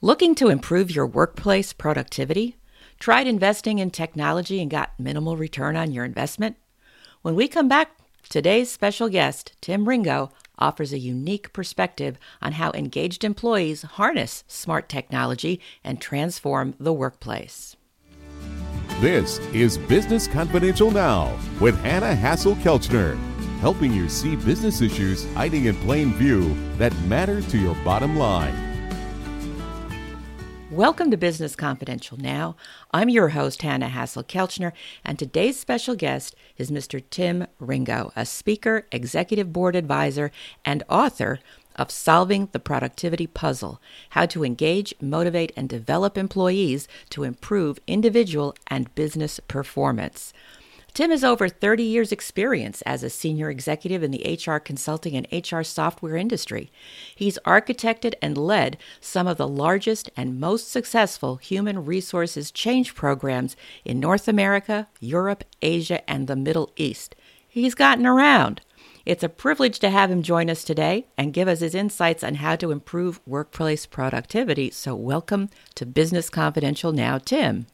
Looking to improve your workplace productivity? Tried investing in technology and got minimal return on your investment? When we come back, today's special guest, Tim Ringo, offers a unique perspective on how engaged employees harness smart technology and transform the workplace. This is Business Confidential Now with Hanna Hasl-Kelchner, helping you see business issues hiding in plain view that matter to your bottom line. Welcome to Business Confidential Now. I'm your host, Hanna Hasl-Kelchner, and today's special guest is Mr. Tim Ringo, a speaker, executive board advisor, and author of Solving the Productivity Puzzle How to Engage, Motivate, and Develop Employees to Improve Individual and Business Performance. Tim has over 30 years' experience as a senior executive in the HR consulting and HR software industry. He's architected and led some of the largest and most successful human resources change programs in North America, Europe, Asia, and the Middle East. He's gotten around. It's a privilege to have him join us today and give us his insights on how to improve workplace productivity. So, welcome to Business Confidential now, Tim.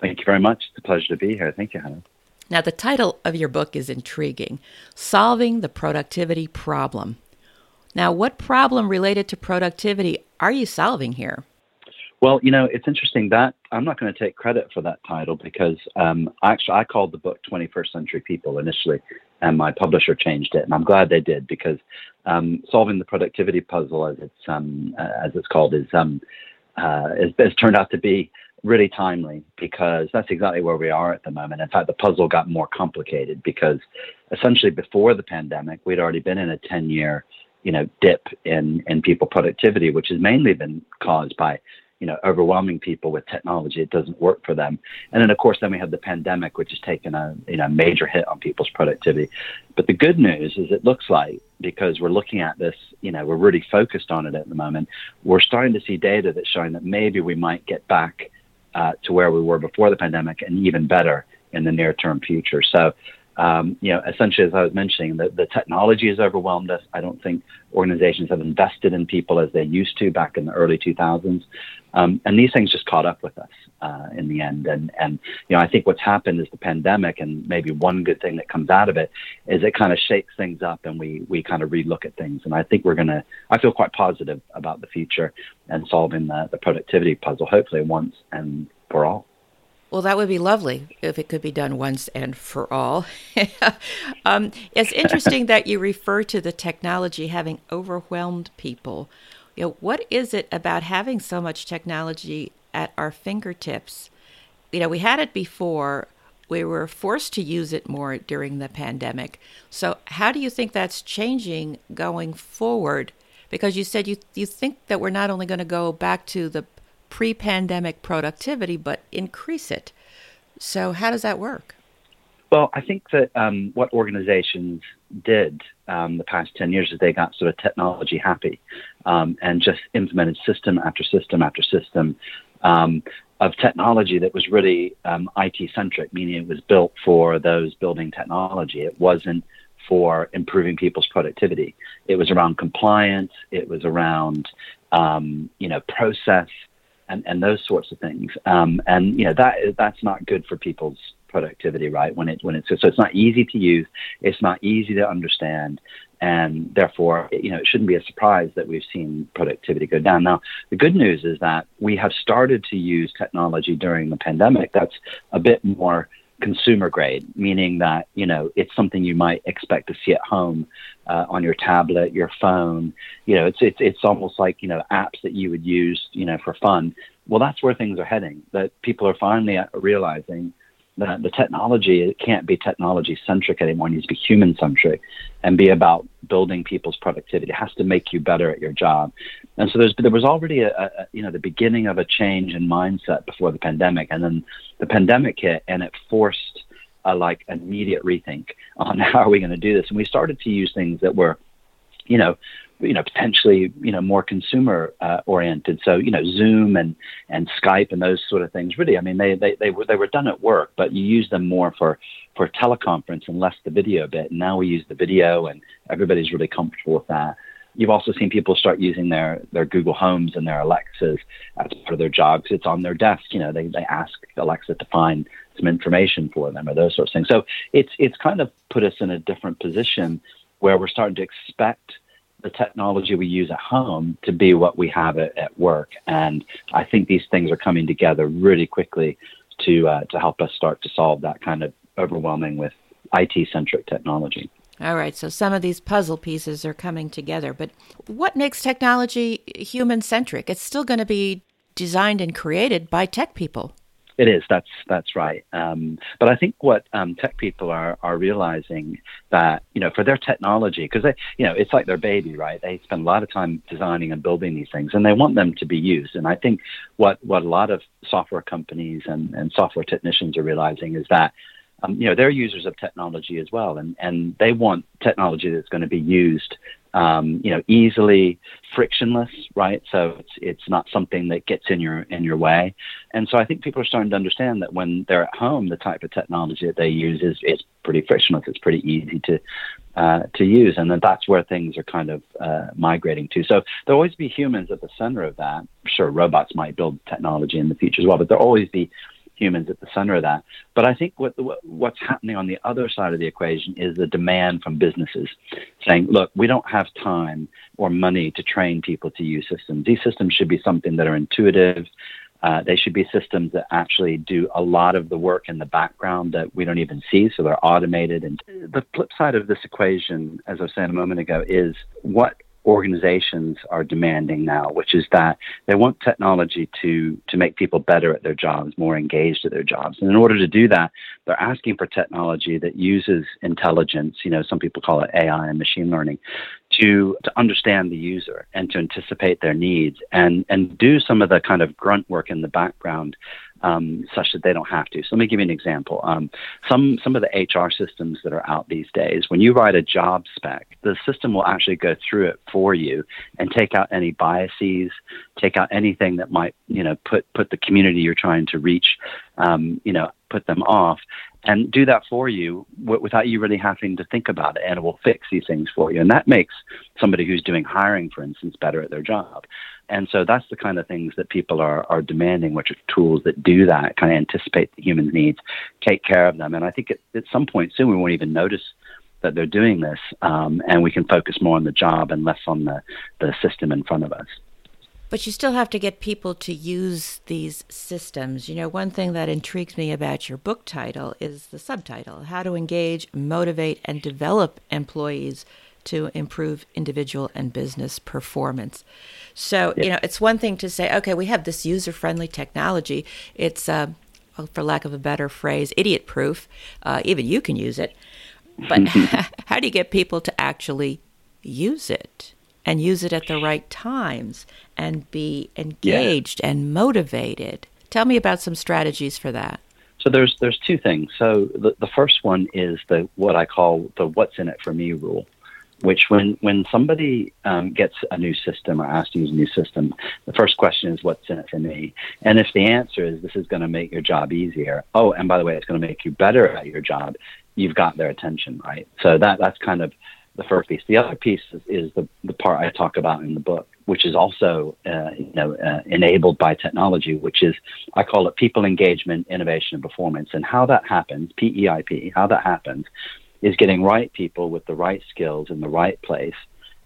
Thank you very much. It's a pleasure to be here. Thank you, Hanna. Now, the title of your book is intriguing Solving the Productivity Problem. Now, what problem related to productivity are you solving here? Well, you know, it's interesting that I'm not going to take credit for that title because um, actually I called the book 21st Century People initially, and my publisher changed it, and I'm glad they did because um, solving the productivity puzzle, as it's um, as it's called, is um, uh, is, has turned out to be really timely because that's exactly where we are at the moment. In fact, the puzzle got more complicated because essentially before the pandemic, we'd already been in a 10 year, you know, dip in, in people productivity, which has mainly been caused by you know, overwhelming people with technology. It doesn't work for them. And then, of course, then we have the pandemic, which has taken a you know major hit on people's productivity. But the good news is, it looks like because we're looking at this, you know, we're really focused on it at the moment. We're starting to see data that's showing that maybe we might get back uh, to where we were before the pandemic, and even better in the near term future. So um, you know, essentially, as I was mentioning, the, the technology has overwhelmed us. I don't think organizations have invested in people as they used to back in the early 2000s. Um, and these things just caught up with us uh, in the end. And, and, you know, I think what's happened is the pandemic, and maybe one good thing that comes out of it is it kind of shakes things up and we, we kind of relook at things. And I think we're going to, I feel quite positive about the future and solving the, the productivity puzzle, hopefully once and for all. Well, that would be lovely if it could be done once and for all. um, it's interesting that you refer to the technology having overwhelmed people. You know, what is it about having so much technology at our fingertips? You know, we had it before. We were forced to use it more during the pandemic. So, how do you think that's changing going forward? Because you said you you think that we're not only going to go back to the pre pandemic productivity, but increase it. So, how does that work? Well, I think that um, what organizations did um, the past 10 years is they got sort of technology happy um, and just implemented system after system after system um, of technology that was really um, IT centric, meaning it was built for those building technology. It wasn't for improving people's productivity. It was around compliance. It was around, um, you know, process and, and those sorts of things. Um, and you know that that's not good for people's productivity, right? When it when it's so it's not easy to use, it's not easy to understand, and therefore you know it shouldn't be a surprise that we've seen productivity go down. Now the good news is that we have started to use technology during the pandemic. That's a bit more consumer grade, meaning that you know it's something you might expect to see at home uh, on your tablet, your phone. You know, it's it's it's almost like you know apps that you would use you know for fun. Well, that's where things are heading. That people are finally realizing that the technology it can't be technology centric anymore. It needs to be human centric and be about building people's productivity. It has to make you better at your job. And so there was already a, a you know the beginning of a change in mindset before the pandemic, and then the pandemic hit, and it forced a like immediate rethink on how are we going to do this. And we started to use things that were, you know, you know potentially you know more consumer uh, oriented so you know zoom and and skype and those sort of things really i mean they they they were they were done at work but you use them more for for teleconference and less the video bit and now we use the video and everybody's really comfortable with that You've also seen people start using their, their Google Homes and their Alexas as part of their jobs. it's on their desk. You know, they, they ask Alexa to find some information for them or those sorts of things. So it's it's kind of put us in a different position where we're starting to expect the technology we use at home to be what we have at, at work. And I think these things are coming together really quickly to uh, to help us start to solve that kind of overwhelming with IT centric technology. All right, so some of these puzzle pieces are coming together, but what makes technology human centric? It's still going to be designed and created by tech people. It is. That's that's right. Um, but I think what um, tech people are are realizing that you know for their technology because they you know it's like their baby, right? They spend a lot of time designing and building these things, and they want them to be used. And I think what what a lot of software companies and, and software technicians are realizing is that um, you know, they're users of technology as well, and, and they want technology that's going to be used, um, you know, easily, frictionless, right? So it's it's not something that gets in your in your way, and so I think people are starting to understand that when they're at home, the type of technology that they use is is pretty frictionless. It's pretty easy to uh, to use, and then that's where things are kind of uh, migrating to. So there'll always be humans at the center of that. Sure, robots might build technology in the future as well, but there'll always be humans at the center of that. But I think what, what's happening on the other side of the equation is the demand from businesses saying, look, we don't have time or money to train people to use systems. These systems should be something that are intuitive. Uh, they should be systems that actually do a lot of the work in the background that we don't even see, so they're automated. And the flip side of this equation, as I was saying a moment ago, is what organizations are demanding now, which is that they want technology to, to make people better at their jobs, more engaged at their jobs. And in order to do that, they're asking for technology that uses intelligence, you know, some people call it AI and machine learning, to, to understand the user and to anticipate their needs and, and do some of the kind of grunt work in the background um, such that they don't have to. So let me give you an example. Um, some some of the HR systems that are out these days, when you write a job spec, the system will actually go through it for you and take out any biases, take out anything that might you know put put the community you're trying to reach, um, you know, put them off, and do that for you w- without you really having to think about it, and it will fix these things for you. And that makes somebody who's doing hiring, for instance, better at their job. And so that's the kind of things that people are, are demanding, which are tools that do that, kind of anticipate the human needs, take care of them. And I think at, at some point soon we won't even notice that they're doing this, um, and we can focus more on the job and less on the, the system in front of us. But you still have to get people to use these systems. You know, one thing that intrigues me about your book title is the subtitle How to Engage, Motivate, and Develop Employees to Improve Individual and Business Performance. So, you know, it's one thing to say, okay, we have this user friendly technology. It's, uh, for lack of a better phrase, idiot proof. Uh, even you can use it. But how do you get people to actually use it and use it at the right times and be engaged yeah. and motivated? Tell me about some strategies for that. So there's there's two things. So the, the first one is the what I call the what's in it for me rule which when, when somebody um, gets a new system or asked to use a new system, the first question is, what's in it for me? And if the answer is, this is going to make your job easier, oh, and by the way, it's going to make you better at your job, you've got their attention, right? So that, that's kind of the first piece. The other piece is, is the, the part I talk about in the book, which is also uh, you know, uh, enabled by technology, which is, I call it people engagement, innovation, and performance. And how that happens, PEIP, how that happens is getting right people with the right skills in the right place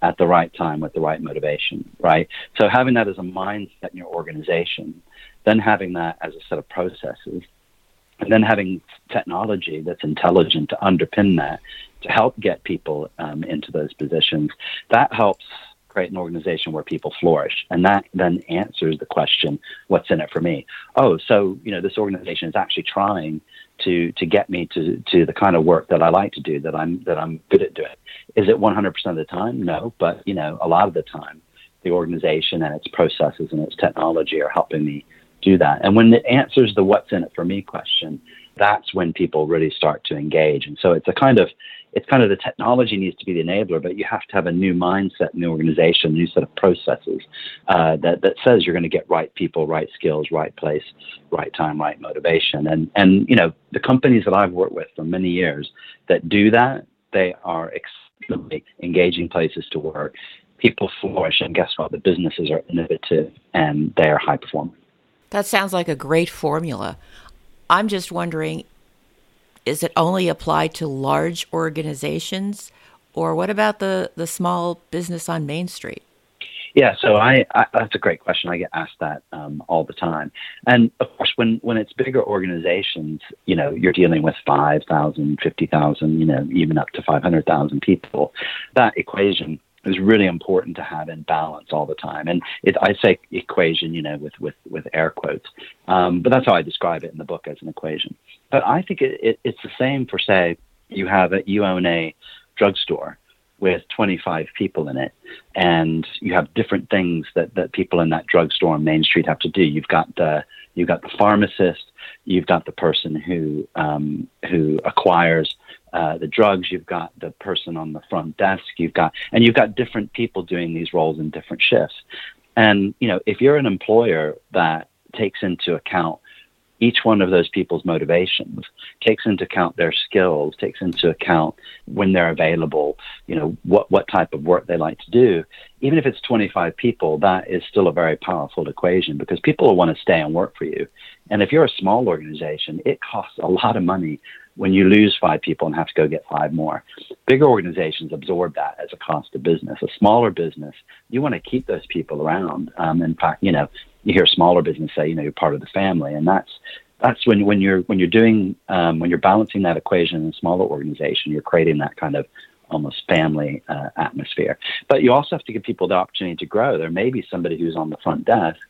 at the right time with the right motivation, right? So having that as a mindset in your organization, then having that as a set of processes, and then having technology that's intelligent to underpin that to help get people um, into those positions, that helps create an organization where people flourish. And that then answers the question, what's in it for me? Oh, so, you know, this organization is actually trying to, to get me to, to the kind of work that I like to do, that I'm, that I'm good at doing. Is it 100% of the time? No, but, you know, a lot of the time, the organization and its processes and its technology are helping me do that. And when it answers the what's in it for me question, that's when people really start to engage. And so it's a kind of it's kind of the technology needs to be the enabler, but you have to have a new mindset in the organization, new set of processes uh, that that says you're going to get right people, right skills, right place, right time, right motivation. And and you know the companies that I've worked with for many years that do that, they are extremely engaging places to work. people flourish, and guess what? The businesses are innovative and they are high performing. That sounds like a great formula. I'm just wondering is it only applied to large organizations or what about the, the small business on Main Street? Yeah, so I, I, that's a great question. I get asked that um, all the time, and of course, when when it's bigger organizations, you know, you're dealing with 5,000, 50,000, you know, even up to 500,000 people. That equation is really important to have in balance all the time. And it, I say equation, you know, with with with air quotes, um, but that's how I describe it in the book as an equation. But I think it, it, it's the same for say you have a, you own a drugstore with 25 people in it, and you have different things that, that people in that drugstore on Main Street have to do. You've got the you've got the pharmacist, you've got the person who um, who acquires uh, the drugs, you've got the person on the front desk, you've got and you've got different people doing these roles in different shifts. And you know, if you're an employer that takes into account each one of those people's motivations takes into account their skills, takes into account when they're available, you know, what, what type of work they like to do. Even if it's 25 people, that is still a very powerful equation because people will want to stay and work for you. And if you're a small organization, it costs a lot of money when you lose five people and have to go get five more. Bigger organizations absorb that as a cost of business. A smaller business, you want to keep those people around. Um, in fact, you know, you hear smaller business say, you know, you're part of the family, and that's that's when when you're when you're doing um, when you're balancing that equation in a smaller organization, you're creating that kind of almost family uh, atmosphere. But you also have to give people the opportunity to grow. There may be somebody who's on the front desk,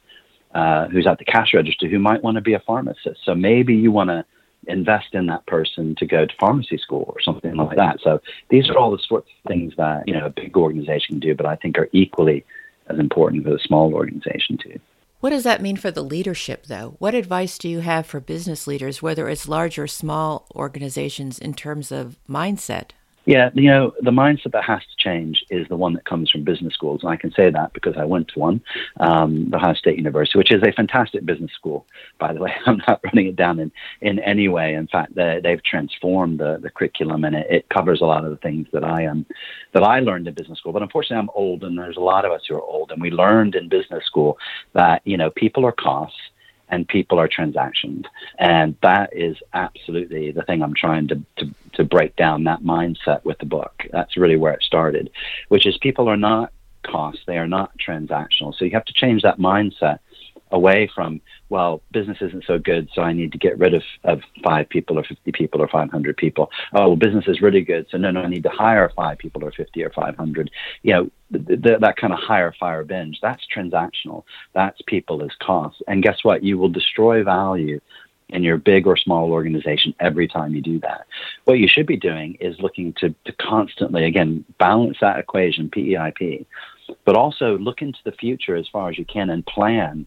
uh, who's at the cash register, who might want to be a pharmacist. So maybe you want to invest in that person to go to pharmacy school or something like that. So these are all the sorts of things that you know a big organization can do, but I think are equally as important for a small organization too. What does that mean for the leadership, though? What advice do you have for business leaders, whether it's large or small organizations, in terms of mindset? Yeah, you know, the mindset that has to change is the one that comes from business schools. And I can say that because I went to one, um, the Ohio State University, which is a fantastic business school, by the way. I'm not running it down in, in any way. In fact, they, they've transformed the, the curriculum and it, it covers a lot of the things that I um, that I learned in business school. But unfortunately, I'm old and there's a lot of us who are old. And we learned in business school that, you know, people are costs and people are transactions. And that is absolutely the thing I'm trying to, to, to break down that mindset with the book. That's really where it started, which is people are not costs, they are not transactional. So you have to change that mindset away from, well, business isn't so good, so I need to get rid of, of five people or 50 people or 500 people. Oh, well, business is really good, so no, no, I need to hire five people or 50 or 500. You know, th- th- that kind of hire, fire, binge, that's transactional. That's people as costs. And guess what? You will destroy value in your big or small organization every time you do that. What you should be doing is looking to, to constantly, again, balance that equation, PEIP, but also look into the future as far as you can and plan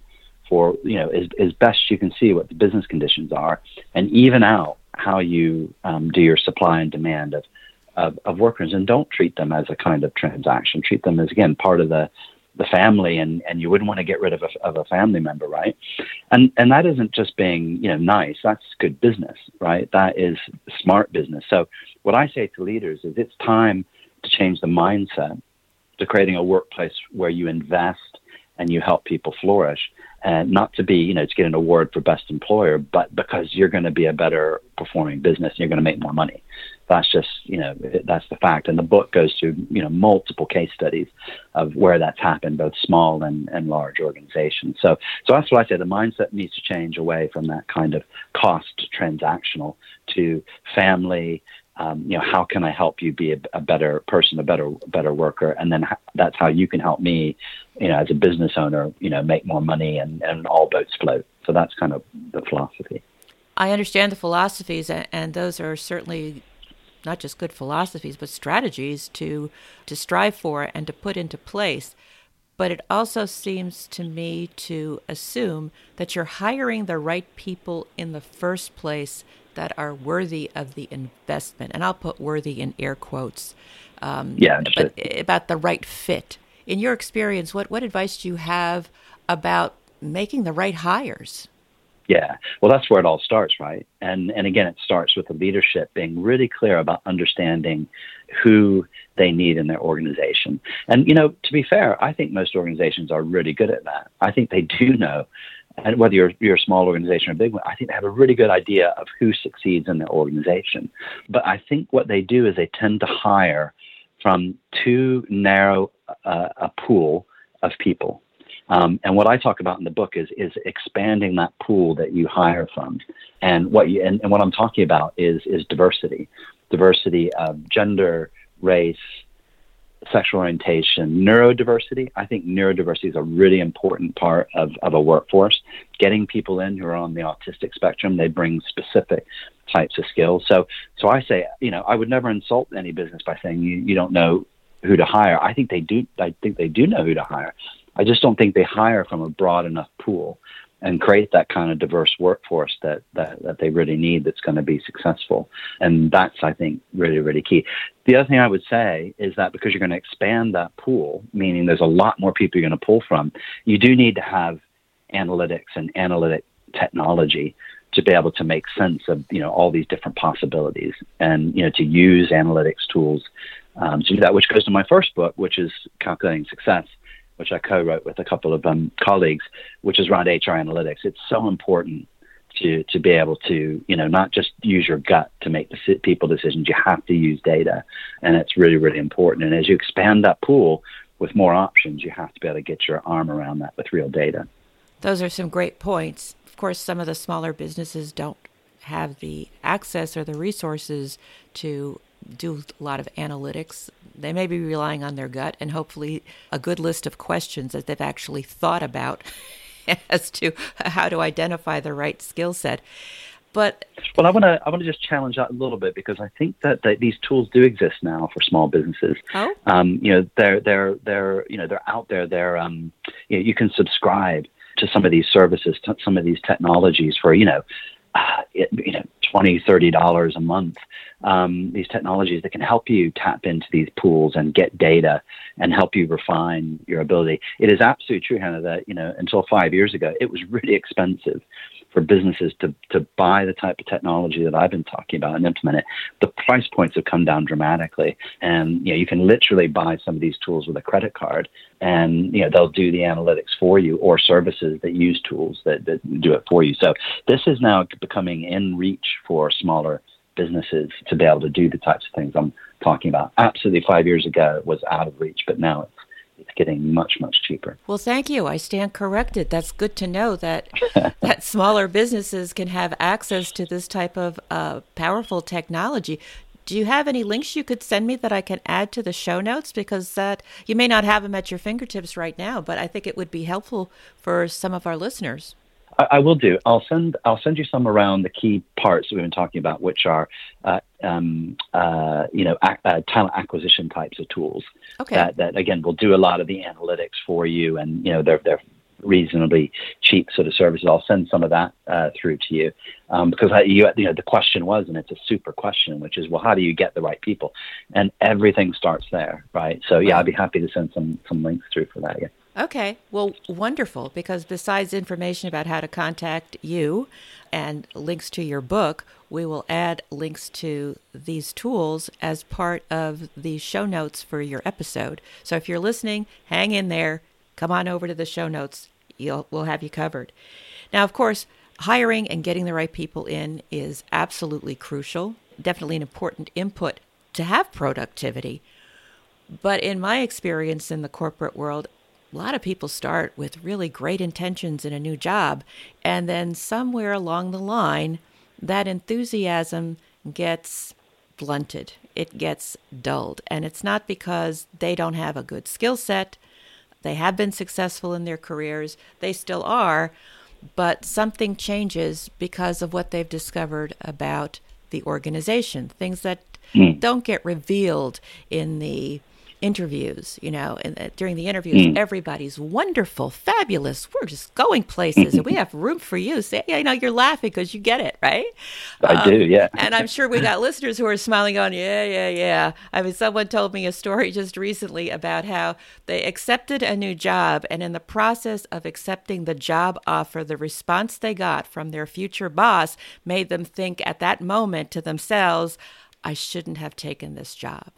for you know as, as best you can see what the business conditions are and even out how you um, do your supply and demand of, of, of workers and don't treat them as a kind of transaction. Treat them as again part of the the family and, and you wouldn't want to get rid of a, of a family member right? And and that isn't just being you know nice. That's good business right? That is smart business. So what i say to leaders is it's time to change the mindset to creating a workplace where you invest and you help people flourish and not to be, you know, to get an award for best employer, but because you're going to be a better performing business and you're going to make more money. That's just, you know, that's the fact. And the book goes through, you know, multiple case studies of where that's happened, both small and, and large organizations. So, so that's what I say. The mindset needs to change away from that kind of cost transactional to family, um, you know, how can I help you be a, a, better person, a better better worker, and then that's how you can help me, you know, as a business owner, you know, make more money and, and all boats float. So that's kind of the philosophy. I understand the philosophies, and those are certainly not just good philosophies, but strategies to to strive for and to put into place. But it also seems to me to assume that you're hiring the right people in the first place that are worthy of the investment. And I'll put worthy in air quotes. Um, yeah, but about the right fit. In your experience, what, what advice do you have about making the right hires? Yeah. Well, that's where it all starts, right? And and again, it starts with the leadership being really clear about understanding who they need in their organization. And you know, to be fair, I think most organizations are really good at that. I think they do know and whether you're, you're a small organization or a big one, I think they have a really good idea of who succeeds in their organization. But I think what they do is they tend to hire from too narrow uh, a pool of people. Um, and what I talk about in the book is is expanding that pool that you hire from, and what you and, and what I'm talking about is is diversity, diversity of gender, race, sexual orientation, neurodiversity. I think neurodiversity is a really important part of, of a workforce. Getting people in who are on the autistic spectrum, they bring specific types of skills. So, so I say, you know, I would never insult any business by saying you, you don't know who to hire. I think they do. I think they do know who to hire. I just don't think they hire from a broad enough pool and create that kind of diverse workforce that, that, that they really need that's going to be successful. And that's, I think, really, really key. The other thing I would say is that because you're going to expand that pool, meaning there's a lot more people you're going to pull from, you do need to have analytics and analytic technology to be able to make sense of you know all these different possibilities and you know to use analytics tools um, to do that which goes to my first book which is calculating success which I co-wrote with a couple of um, colleagues, which is around HR analytics. It's so important to to be able to you know not just use your gut to make the people decisions. You have to use data, and it's really really important. And as you expand that pool with more options, you have to be able to get your arm around that with real data. Those are some great points. Of course, some of the smaller businesses don't have the access or the resources to do a lot of analytics. They may be relying on their gut and hopefully a good list of questions that they've actually thought about as to how to identify the right skill set. But well, I want to I want to just challenge that a little bit because I think that, that these tools do exist now for small businesses. Oh, um, you know they're they're they're you know they're out there. They're um, you, know, you can subscribe to some of these services, to some of these technologies for you know uh, you know, 20 $30 a month. Um, these technologies that can help you tap into these pools and get data and help you refine your ability. It is absolutely true, Hanna, that, you know, until five years ago, it was really expensive for businesses to, to buy the type of technology that I've been talking about and implement it, the price points have come down dramatically. And you know, you can literally buy some of these tools with a credit card and you know they'll do the analytics for you or services that use tools that, that do it for you. So this is now becoming in reach for smaller businesses to be able to do the types of things I'm talking about. Absolutely five years ago it was out of reach, but now it's getting much much cheaper. Well, thank you. I stand corrected. That's good to know that that smaller businesses can have access to this type of uh, powerful technology. Do you have any links you could send me that I can add to the show notes? Because that you may not have them at your fingertips right now, but I think it would be helpful for some of our listeners. I, I, will do. I'll send. I'll send you some around the key parts that we've been talking about, which are, uh, um, uh, you know, ac- uh, talent acquisition types of tools. Okay. That, that again will do a lot of the analytics for you, and you know they're they're reasonably cheap sort of services. I'll send some of that uh, through to you um, because I, you, you know the question was, and it's a super question, which is, well, how do you get the right people? And everything starts there, right? So yeah, I'd be happy to send some some links through for that. Yeah. Okay, well, wonderful. Because besides information about how to contact you and links to your book, we will add links to these tools as part of the show notes for your episode. So if you're listening, hang in there. Come on over to the show notes. You'll, we'll have you covered. Now, of course, hiring and getting the right people in is absolutely crucial, definitely an important input to have productivity. But in my experience in the corporate world, a lot of people start with really great intentions in a new job, and then somewhere along the line, that enthusiasm gets blunted. It gets dulled. And it's not because they don't have a good skill set. They have been successful in their careers, they still are, but something changes because of what they've discovered about the organization, things that mm. don't get revealed in the interviews, you know, and uh, during the interviews, mm. everybody's wonderful, fabulous. We're just going places, and we have room for you. Say, you know, you're laughing because you get it, right? I um, do, yeah. and I'm sure we got listeners who are smiling, on, yeah, yeah, yeah. I mean, someone told me a story just recently about how they accepted a new job, and in the process of accepting the job offer, the response they got from their future boss made them think at that moment to themselves, I shouldn't have taken this job.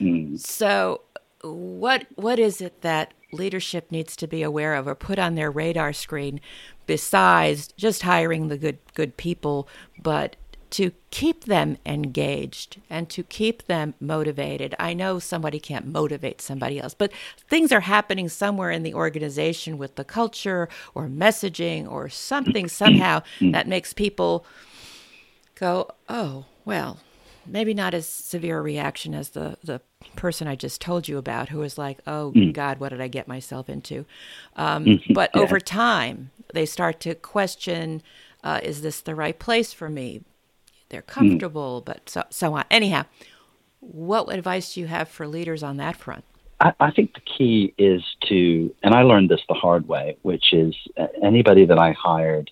Mm. So, what what is it that leadership needs to be aware of or put on their radar screen besides just hiring the good good people, but to keep them engaged and to keep them motivated. I know somebody can't motivate somebody else, but things are happening somewhere in the organization with the culture or messaging or something somehow that makes people go, "Oh, well, maybe not as severe a reaction as the the person I just told you about, who was like, "Oh mm. God, what did I get myself into?" Um, mm-hmm. but yeah. over time, they start to question: uh, Is this the right place for me? They're mm. comfortable, mm. but so so on. Anyhow, what advice do you have for leaders on that front? I, I think the key is to, and I learned this the hard way, which is uh, anybody that I hired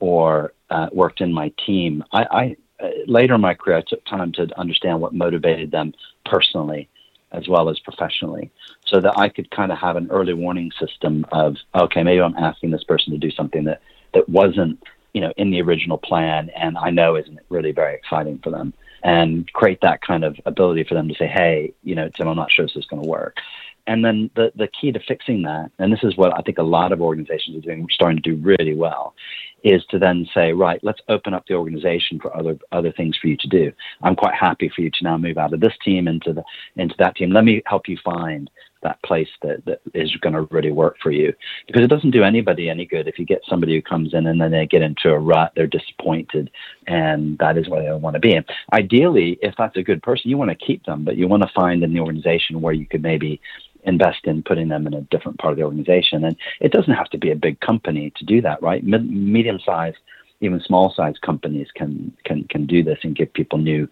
or uh, worked in my team, I, I Uh, later in my career, I took time to understand what motivated them personally as well as professionally so that I could kind of have an early warning system of, okay, maybe I'm asking this person to do something that, that wasn't, you know, in the original plan and I know isn't really very exciting for them and create that kind of ability for them to say, hey, you know, Tim, I'm not sure this is going to work. And then the, the key to fixing that, and this is what I think a lot of organizations are doing, starting to do really well, is to then say, right, let's open up the organization for other other things for you to do. I'm quite happy for you to now move out of this team into the into that team. Let me help you find that place that, that is going to really work for you. Because it doesn't do anybody any good if you get somebody who comes in and then they get into a rut, they're disappointed, and that is where they want to be. And ideally, if that's a good person, you want to keep them, but you want to find in the organization where you could maybe invest in putting them in a different part of the organization. And it doesn't have to be a big company to do that, right? Mid- medium sized, even small sized companies can can can do this and give people new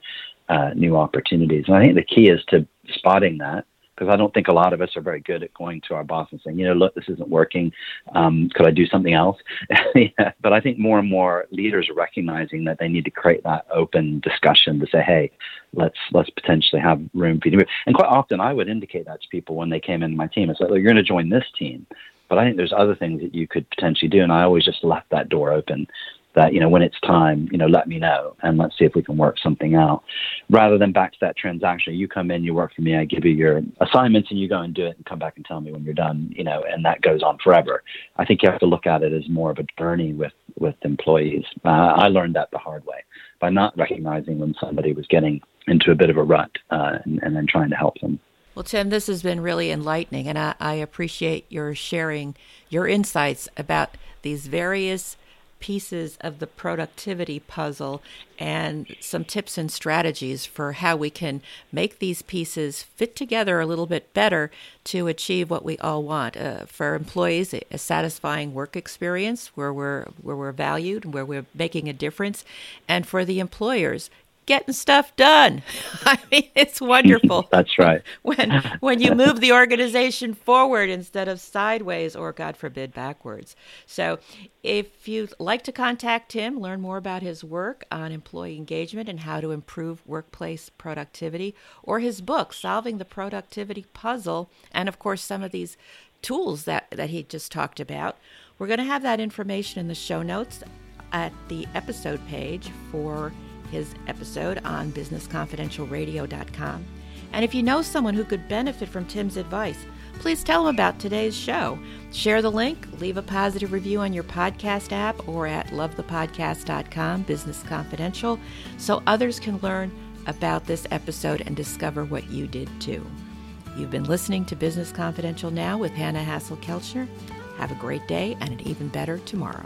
uh, new opportunities. And I think the key is to spotting that because I don't think a lot of us are very good at going to our boss and saying, you know, look, this isn't working. Um, could I do something else? yeah. But I think more and more leaders are recognizing that they need to create that open discussion to say, hey, let's let's potentially have room for you. And quite often, I would indicate that to people when they came into my team. I said, look, you're going to join this team. But I think there's other things that you could potentially do, and I always just left that door open that you know when it's time you know let me know and let's see if we can work something out. Rather than back to that transaction you come in you work for me i give you your assignments and you go and do it and come back and tell me when you're done you know and that goes on forever. I think you have to look at it as more of a journey with with employees. Uh, i learned that the hard way by not recognizing when somebody was getting into a bit of a rut uh, and, and then trying to help them. Well, Tim, this has been really enlightening, and I, I appreciate your sharing your insights about these various pieces of the productivity puzzle and some tips and strategies for how we can make these pieces fit together a little bit better to achieve what we all want. Uh, for employees, a satisfying work experience where we're where we're valued, where we're making a difference, and for the employers, getting stuff done. I mean, it's wonderful. That's right. when when you move the organization forward instead of sideways or God forbid backwards. So, if you'd like to contact him, learn more about his work on employee engagement and how to improve workplace productivity, or his book, Solving the Productivity Puzzle, and of course some of these tools that, that he just talked about, we're going to have that information in the show notes at the episode page for his episode on businessconfidentialradio.com. And if you know someone who could benefit from Tim's advice, please tell them about today's show. Share the link, leave a positive review on your podcast app or at lovethepodcast.com, Business Confidential, so others can learn about this episode and discover what you did too. You've been listening to Business Confidential Now with Hanna Hasl-Kelchner. Have a great day and an even better tomorrow.